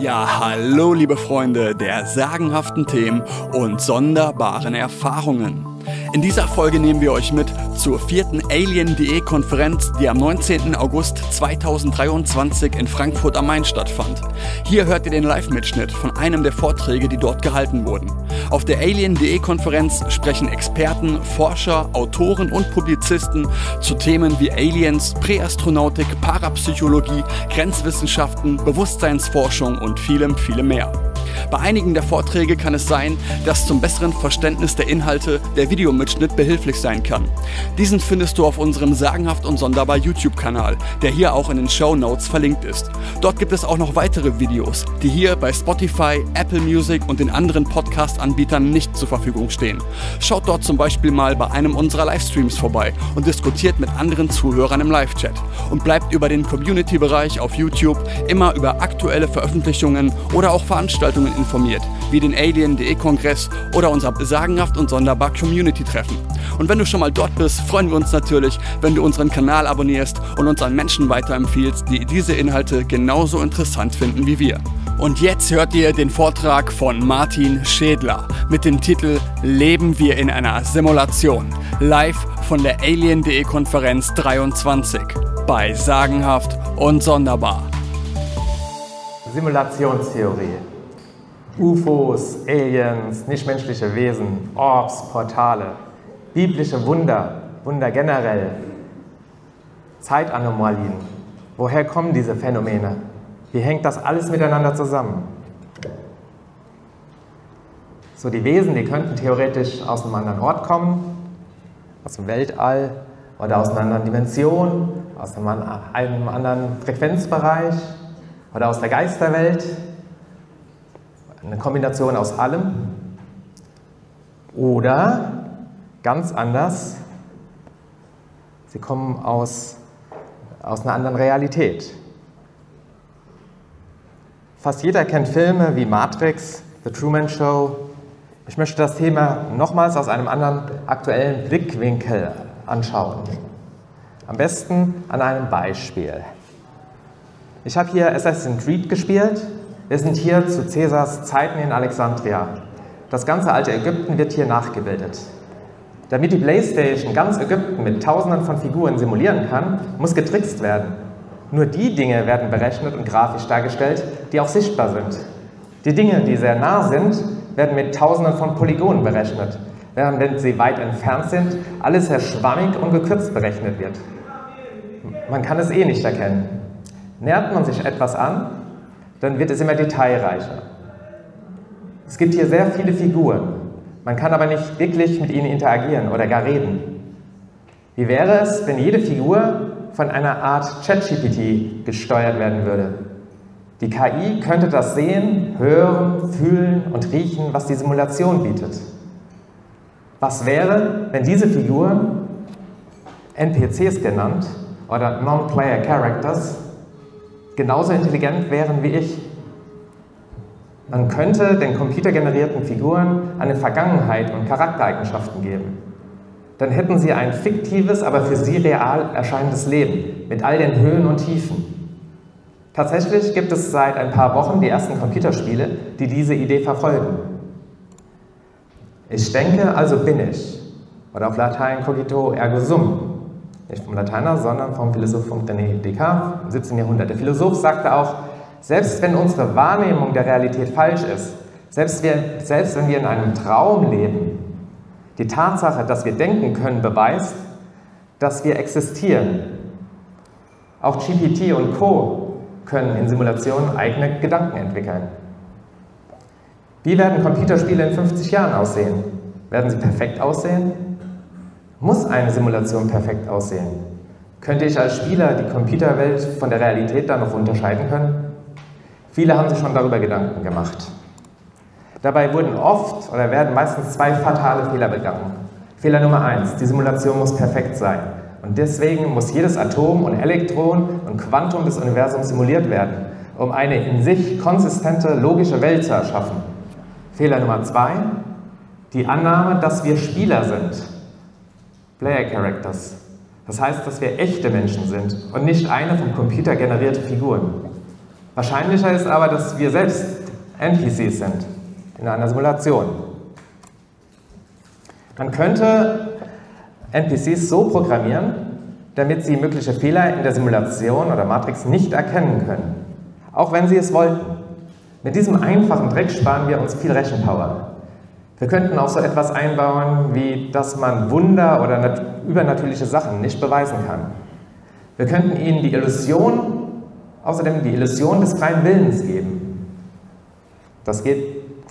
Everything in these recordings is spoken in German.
Ja, hallo liebe Freunde der sagenhaften Themen und sonderbaren Erfahrungen. In dieser Folge nehmen wir euch mit zur vierten Alien.de Konferenz, die am 19. August 2023 in Frankfurt am Main stattfand. Hier hört ihr den Live-Mitschnitt von einem der Vorträge, die dort gehalten wurden. Auf der Alien.de Konferenz sprechen Experten, Forscher, Autoren und Publizisten zu Themen wie Aliens, Präastronautik, Parapsychologie, Grenzwissenschaften, Bewusstseinsforschung und vielem, vielem mehr. Bei einigen der Vorträge kann es sein, dass zum besseren Verständnis der Inhalte der Videomitschnitt behilflich sein kann. Diesen findest du auf unserem Sagenhaft und Sonderbar YouTube-Kanal, der hier auch in den Show Notes verlinkt ist. Dort gibt es auch noch weitere Videos, die hier bei Spotify, Apple Music und den anderen Podcast-Anbietern nicht zur Verfügung stehen. Schaut dort zum Beispiel mal bei einem unserer Livestreams vorbei und diskutiert mit anderen Zuhörern im Live-Chat und bleibt über den Community-Bereich auf YouTube immer über aktuelle Veröffentlichungen oder auch Veranstaltungen informiert, wie den Alien.de Kongress oder unser sagenhaft und sonderbar Community-Treffen. Und wenn du schon mal dort bist, freuen wir uns natürlich, wenn du unseren Kanal abonnierst und uns an Menschen weiterempfiehlst, die diese Inhalte genauso interessant finden wie wir. Und jetzt hört ihr den Vortrag von Martin Schädler mit dem Titel Leben wir in einer Simulation? Live von der Alien.de Konferenz 23 bei Sagenhaft und Sonderbar. Simulationstheorie. UFOs, Aliens, nichtmenschliche Wesen, Orbs, Portale, biblische Wunder, Wunder generell, Zeitanomalien. Woher kommen diese Phänomene? Wie hängt das alles miteinander zusammen? So, die Wesen, die könnten theoretisch aus einem anderen Ort kommen, aus dem Weltall oder aus einer anderen Dimension, aus einem anderen Frequenzbereich oder aus der Geisterwelt. Eine Kombination aus allem. Oder ganz anders, sie kommen aus, aus einer anderen Realität. Fast jeder kennt Filme wie Matrix, The Truman Show. Ich möchte das Thema nochmals aus einem anderen aktuellen Blickwinkel anschauen. Am besten an einem Beispiel. Ich habe hier Assassin's Creed gespielt. Wir sind hier zu Cäsars Zeiten in Alexandria. Das ganze alte Ägypten wird hier nachgebildet. Damit die PlayStation ganz Ägypten mit tausenden von Figuren simulieren kann, muss getrickst werden. Nur die Dinge werden berechnet und grafisch dargestellt, die auch sichtbar sind. Die Dinge, die sehr nah sind, werden mit tausenden von Polygonen berechnet, während wenn sie weit entfernt sind, alles sehr schwammig und gekürzt berechnet wird. Man kann es eh nicht erkennen. Nähert man sich etwas an, dann wird es immer detailreicher. Es gibt hier sehr viele Figuren. Man kann aber nicht wirklich mit ihnen interagieren oder gar reden. Wie wäre es, wenn jede Figur von einer Art ChatGPT gesteuert werden würde? Die KI könnte das sehen, hören, fühlen und riechen, was die Simulation bietet. Was wäre, wenn diese Figuren, NPCs genannt oder Non-Player Characters, genauso intelligent wären wie ich? Man könnte den computergenerierten Figuren eine Vergangenheit und Charaktereigenschaften geben. Dann hätten sie ein fiktives, aber für sie real erscheinendes Leben mit all den Höhen und Tiefen. Tatsächlich gibt es seit ein paar Wochen die ersten Computerspiele, die diese Idee verfolgen. Ich denke, also bin ich. Oder auf Latein cogito ergo sum. Nicht vom Lateiner, sondern vom Philosophen René Descartes im 17. Jahrhundert. Der Philosoph sagte auch, selbst wenn unsere Wahrnehmung der Realität falsch ist, selbst, wir, selbst wenn wir in einem Traum leben, die Tatsache, dass wir denken können, beweist, dass wir existieren. Auch GPT und Co. können in Simulationen eigene Gedanken entwickeln. Wie werden Computerspiele in 50 Jahren aussehen? Werden sie perfekt aussehen? Muss eine Simulation perfekt aussehen? Könnte ich als Spieler die Computerwelt von der Realität dann noch unterscheiden können? Viele haben sich schon darüber Gedanken gemacht. Dabei wurden oft oder werden meistens zwei fatale Fehler begangen. Fehler Nummer eins: Die Simulation muss perfekt sein. Und deswegen muss jedes Atom und Elektron und Quantum des Universums simuliert werden, um eine in sich konsistente, logische Welt zu erschaffen. Fehler Nummer zwei: Die Annahme, dass wir Spieler sind. Player Characters. Das heißt, dass wir echte Menschen sind und nicht eine vom Computer generierte Figuren. Wahrscheinlicher ist aber, dass wir selbst NPCs sind in einer Simulation. Man könnte NPCs so programmieren, damit sie mögliche Fehler in der Simulation oder Matrix nicht erkennen können, auch wenn sie es wollten. Mit diesem einfachen Trick sparen wir uns viel Rechenpower. Wir könnten auch so etwas einbauen, wie dass man Wunder oder übernatürliche Sachen nicht beweisen kann. Wir könnten ihnen die Illusion, außerdem die Illusion des freien Willens geben. Das geht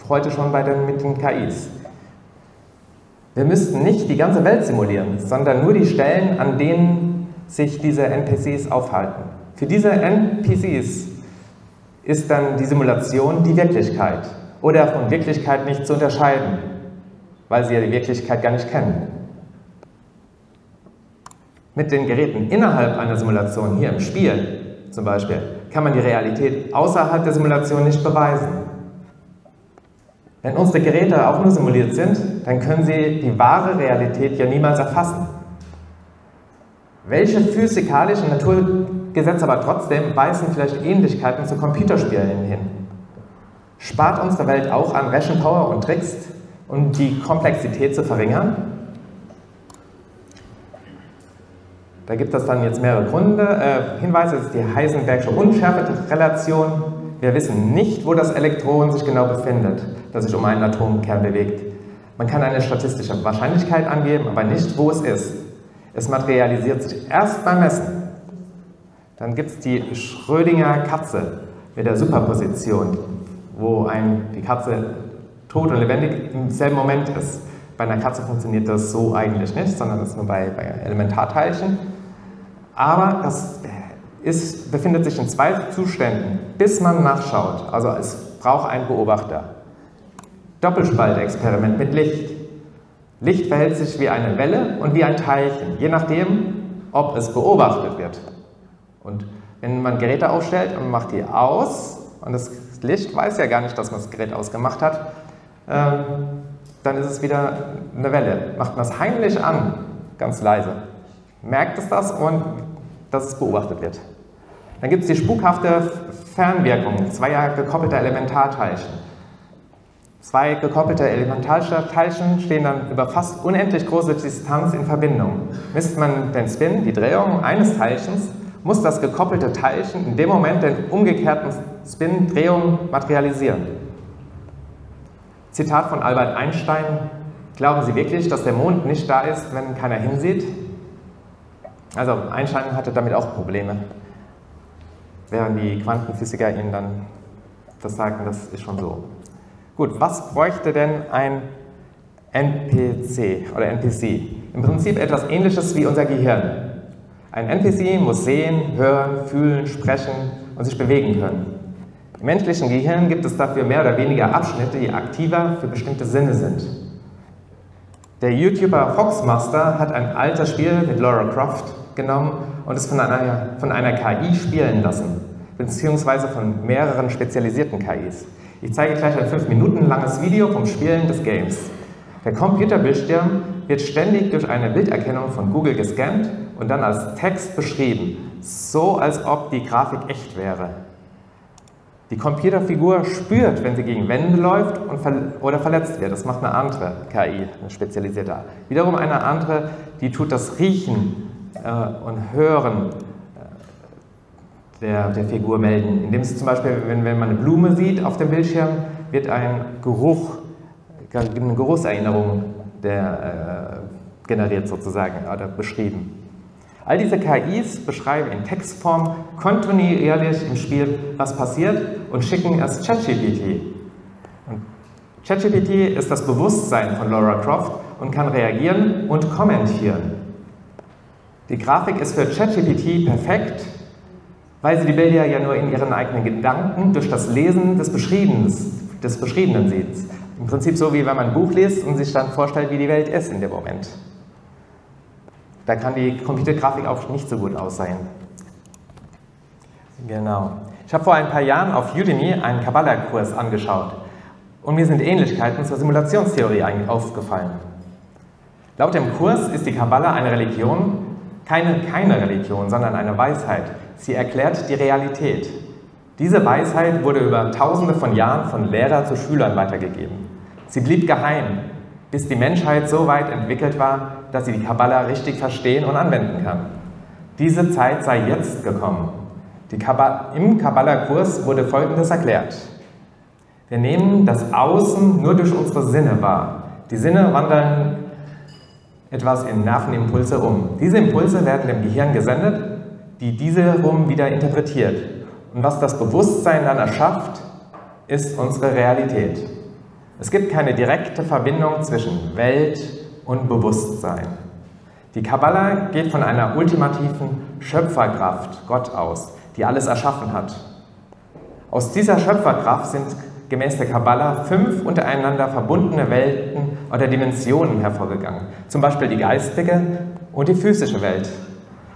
heute schon bei den, mit den KIs. Wir müssten nicht die ganze Welt simulieren, sondern nur die Stellen, an denen sich diese NPCs aufhalten. Für diese NPCs ist dann die Simulation die Wirklichkeit oder von Wirklichkeit nicht zu unterscheiden, weil sie ja die Wirklichkeit gar nicht kennen. Mit den Geräten innerhalb einer Simulation, hier im Spiel zum Beispiel, kann man die Realität außerhalb der Simulation nicht beweisen. Wenn unsere Geräte auch nur simuliert sind, dann können sie die wahre Realität ja niemals erfassen. Welche physikalischen Naturgesetze aber trotzdem weisen vielleicht Ähnlichkeiten zu Computerspielen hin? Spart unsere Welt auch an Rechenpower und Tricks, um die Komplexität zu verringern? Da gibt es dann jetzt mehrere Gründe. Äh, Hinweise ist die Heisenbergsche Unschärferelation. Wir wissen nicht, wo das Elektron sich genau befindet das sich um einen Atomkern bewegt. Man kann eine statistische Wahrscheinlichkeit angeben, aber nicht, wo es ist. Es materialisiert sich erst beim Messen. Dann gibt es die Schrödinger Katze mit der Superposition, wo ein, die Katze tot und lebendig im selben Moment ist. Bei einer Katze funktioniert das so eigentlich nicht, sondern das ist nur bei, bei Elementarteilchen. Aber das ist, befindet sich in zwei Zuständen, bis man nachschaut. Also es braucht einen Beobachter. Doppelspaltexperiment mit Licht. Licht verhält sich wie eine Welle und wie ein Teilchen, je nachdem, ob es beobachtet wird. Und wenn man Geräte aufstellt und macht die aus, und das Licht weiß ja gar nicht, dass man das Gerät ausgemacht hat, ähm, dann ist es wieder eine Welle. Macht man es heimlich an, ganz leise, merkt es das und dass es beobachtet wird. Dann gibt es die spukhafte Fernwirkung zweier gekoppelter Elementarteilchen. Zwei gekoppelte Elementarteilchen stehen dann über fast unendlich große Distanz in Verbindung. Misst man den Spin, die Drehung eines Teilchens, muss das gekoppelte Teilchen in dem Moment den umgekehrten Spin, Drehung materialisieren. Zitat von Albert Einstein: Glauben Sie wirklich, dass der Mond nicht da ist, wenn keiner hinsieht? Also Einstein hatte damit auch Probleme, während die Quantenphysiker ihnen dann das sagten, das ist schon so. Gut, was bräuchte denn ein NPC oder NPC? Im Prinzip etwas ähnliches wie unser Gehirn. Ein NPC muss sehen, hören, fühlen, sprechen und sich bewegen können. Im menschlichen Gehirn gibt es dafür mehr oder weniger Abschnitte, die aktiver für bestimmte Sinne sind. Der YouTuber Foxmaster hat ein altes Spiel mit Laura Croft genommen und es von einer, von einer KI spielen lassen, beziehungsweise von mehreren spezialisierten KIs. Ich zeige gleich ein 5 Minuten langes Video vom Spielen des Games. Der Computerbildschirm wird ständig durch eine Bilderkennung von Google gescannt und dann als Text beschrieben, so als ob die Grafik echt wäre. Die Computerfigur spürt, wenn sie gegen Wände läuft ver oder verletzt wird. Das macht eine andere KI, eine spezialisierte. Wiederum eine andere, die tut das Riechen äh, und Hören der, der Figur melden. Indem es zum Beispiel, wenn, wenn man eine Blume sieht auf dem Bildschirm, wird ein Geruch, eine Geruchserinnerung der, äh, generiert sozusagen oder beschrieben. All diese KIs beschreiben in Textform kontinuierlich im Spiel, was passiert und schicken es ChatGPT. ChatGPT ist das Bewusstsein von Laura Croft und kann reagieren und kommentieren. Die Grafik ist für ChatGPT perfekt, weil sie die Bilder ja nur in ihren eigenen Gedanken durch das Lesen des Beschriebenen, des Beschriebenen sieht. Im Prinzip so, wie wenn man ein Buch liest und sich dann vorstellt, wie die Welt ist in dem Moment. Da kann die Computergrafik auch nicht so gut aussehen. Genau. Ich habe vor ein paar Jahren auf Udemy einen Kabbalah-Kurs angeschaut und mir sind Ähnlichkeiten zur Simulationstheorie aufgefallen. Laut dem Kurs ist die Kabbalah eine Religion, keine, keine Religion, sondern eine Weisheit, Sie erklärt die Realität. Diese Weisheit wurde über tausende von Jahren von Lehrer zu Schülern weitergegeben. Sie blieb geheim, bis die Menschheit so weit entwickelt war, dass sie die Kabbala richtig verstehen und anwenden kann. Diese Zeit sei jetzt gekommen. Kabbala, Im Kabbala-Kurs wurde Folgendes erklärt. Wir nehmen das Außen nur durch unsere Sinne wahr. Die Sinne wandeln etwas in Nervenimpulse um. Diese Impulse werden dem Gehirn gesendet, die diese rum wieder interpretiert. Und was das Bewusstsein dann erschafft, ist unsere Realität. Es gibt keine direkte Verbindung zwischen Welt und Bewusstsein. Die Kabbala geht von einer ultimativen Schöpferkraft, Gott, aus, die alles erschaffen hat. Aus dieser Schöpferkraft sind gemäß der Kabbala fünf untereinander verbundene Welten oder Dimensionen hervorgegangen. Zum Beispiel die geistige und die physische Welt.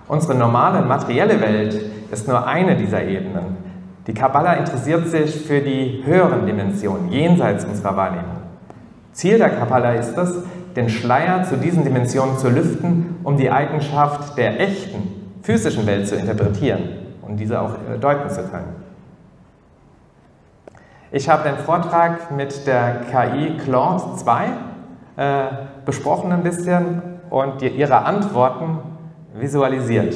Unsere normale materielle Welt ist nur eine dieser Ebenen. Die Kabbala interessiert sich für die höheren Dimensionen jenseits unserer Wahrnehmung. Ziel der Kabbala ist es, den Schleier zu diesen Dimensionen zu lüften, um die Eigenschaft der echten physischen Welt zu interpretieren und diese auch äh, deuten zu können. Ich habe den Vortrag mit der KI Claude 2 äh, besprochen ein bisschen und ihre Antworten visualisiert.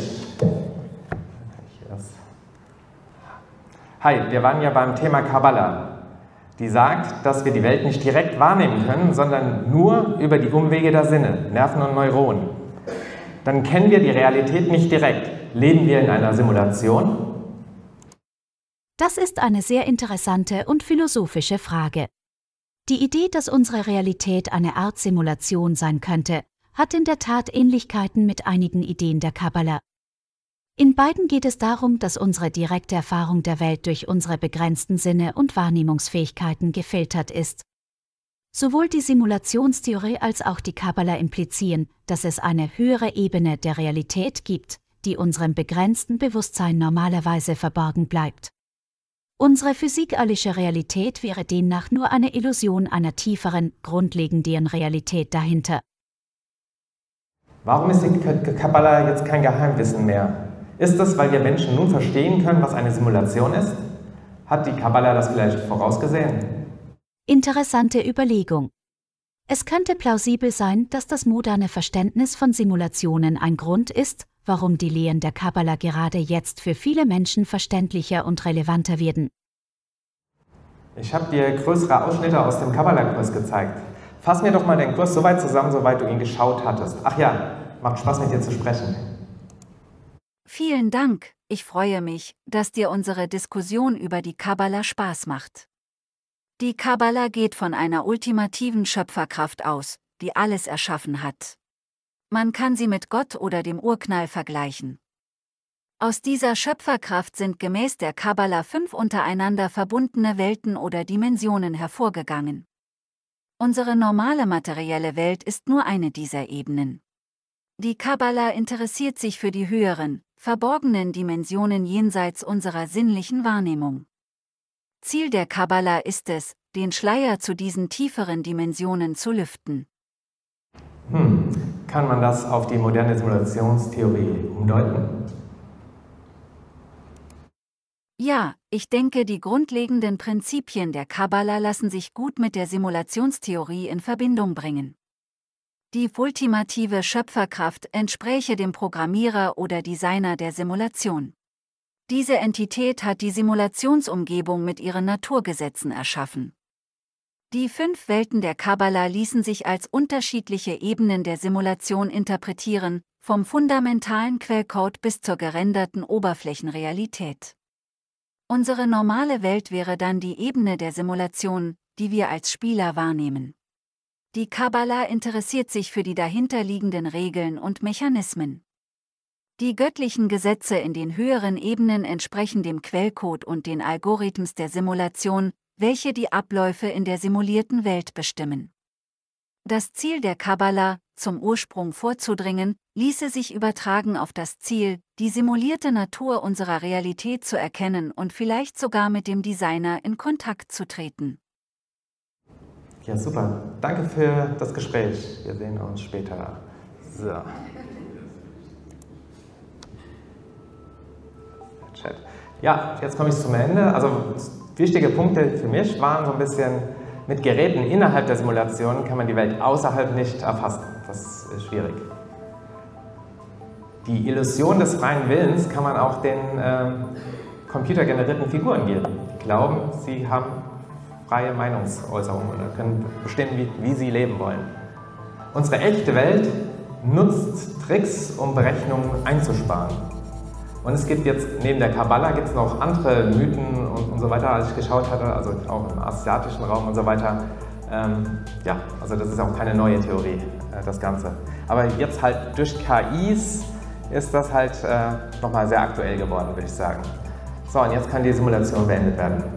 Hi, wir waren ja beim Thema Kabbalah, die sagt, dass wir die Welt nicht direkt wahrnehmen können, sondern nur über die Umwege der Sinne, Nerven und Neuronen. Dann kennen wir die Realität nicht direkt. Leben wir in einer Simulation das ist eine sehr interessante und philosophische Frage. Die Idee, dass unsere Realität eine Art Simulation sein könnte, hat in der Tat Ähnlichkeiten mit einigen Ideen der Kabbala. In beiden geht es darum, dass unsere direkte Erfahrung der Welt durch unsere begrenzten Sinne und Wahrnehmungsfähigkeiten gefiltert ist. Sowohl die Simulationstheorie als auch die Kabbala implizieren, dass es eine höhere Ebene der Realität gibt, die unserem begrenzten Bewusstsein normalerweise verborgen bleibt. Unsere physikalische Realität wäre demnach nur eine Illusion einer tieferen, grundlegenden Realität dahinter. Warum ist die Kabbala jetzt kein Geheimwissen mehr? Ist es, weil wir Menschen nun verstehen können, was eine Simulation ist? Hat die Kabbala das vielleicht vorausgesehen? Interessante Überlegung. Es könnte plausibel sein, dass das moderne Verständnis von Simulationen ein Grund ist, warum die Lehren der Kabbala gerade jetzt für viele Menschen verständlicher und relevanter werden. Ich habe dir größere Ausschnitte aus dem Kabbala-Kurs gezeigt. Fass mir doch mal den Kurs so weit zusammen, soweit du ihn geschaut hattest. Ach ja, macht Spaß mit dir zu sprechen. Vielen Dank. Ich freue mich, dass dir unsere Diskussion über die Kabbala Spaß macht. Die Kabbala geht von einer ultimativen Schöpferkraft aus, die alles erschaffen hat. Man kann sie mit Gott oder dem Urknall vergleichen. Aus dieser Schöpferkraft sind gemäß der Kabbala fünf untereinander verbundene Welten oder Dimensionen hervorgegangen. Unsere normale materielle Welt ist nur eine dieser Ebenen. Die Kabbala interessiert sich für die höheren, verborgenen Dimensionen jenseits unserer sinnlichen Wahrnehmung. Ziel der Kabbala ist es, den Schleier zu diesen tieferen Dimensionen zu lüften. Hm. Kann man das auf die moderne Simulationstheorie umdeuten? Ja, ich denke, die grundlegenden Prinzipien der Kabbala lassen sich gut mit der Simulationstheorie in Verbindung bringen. Die ultimative Schöpferkraft entspräche dem Programmierer oder Designer der Simulation. Diese Entität hat die Simulationsumgebung mit ihren Naturgesetzen erschaffen. Die fünf Welten der Kabbala ließen sich als unterschiedliche Ebenen der Simulation interpretieren, vom fundamentalen Quellcode bis zur gerenderten Oberflächenrealität. Unsere normale Welt wäre dann die Ebene der Simulation, die wir als Spieler wahrnehmen. Die Kabbala interessiert sich für die dahinterliegenden Regeln und Mechanismen. Die göttlichen Gesetze in den höheren Ebenen entsprechen dem Quellcode und den Algorithms der Simulation, welche die Abläufe in der simulierten Welt bestimmen. Das Ziel der Kabbala, zum Ursprung vorzudringen, ließe sich übertragen auf das Ziel, die simulierte Natur unserer Realität zu erkennen und vielleicht sogar mit dem Designer in Kontakt zu treten. Ja, super. Danke für das Gespräch. Wir sehen uns später. So. Chat. Ja, jetzt komme ich zum Ende. Also wichtige Punkte für mich waren so ein bisschen, mit Geräten innerhalb der Simulation kann man die Welt außerhalb nicht erfassen. Das ist schwierig. Die Illusion des freien Willens kann man auch den äh, computergenerierten Figuren geben. Die glauben, sie haben freie Meinungsäußerung oder können bestimmen, wie, wie sie leben wollen. Unsere echte Welt nutzt Tricks, um Berechnungen einzusparen. Und es gibt jetzt, neben der Kabbala gibt es noch andere Mythen und, und, so weiter, als ich geschaut hatte, also auch im asiatischen Raum und so weiter. Ähm, ja, also das ist auch keine neue Theorie, äh, das Ganze. Aber jetzt halt durch KIs ist das halt äh, nochmal sehr aktuell geworden, würde ich sagen. So, und jetzt kann die Simulation beendet werden.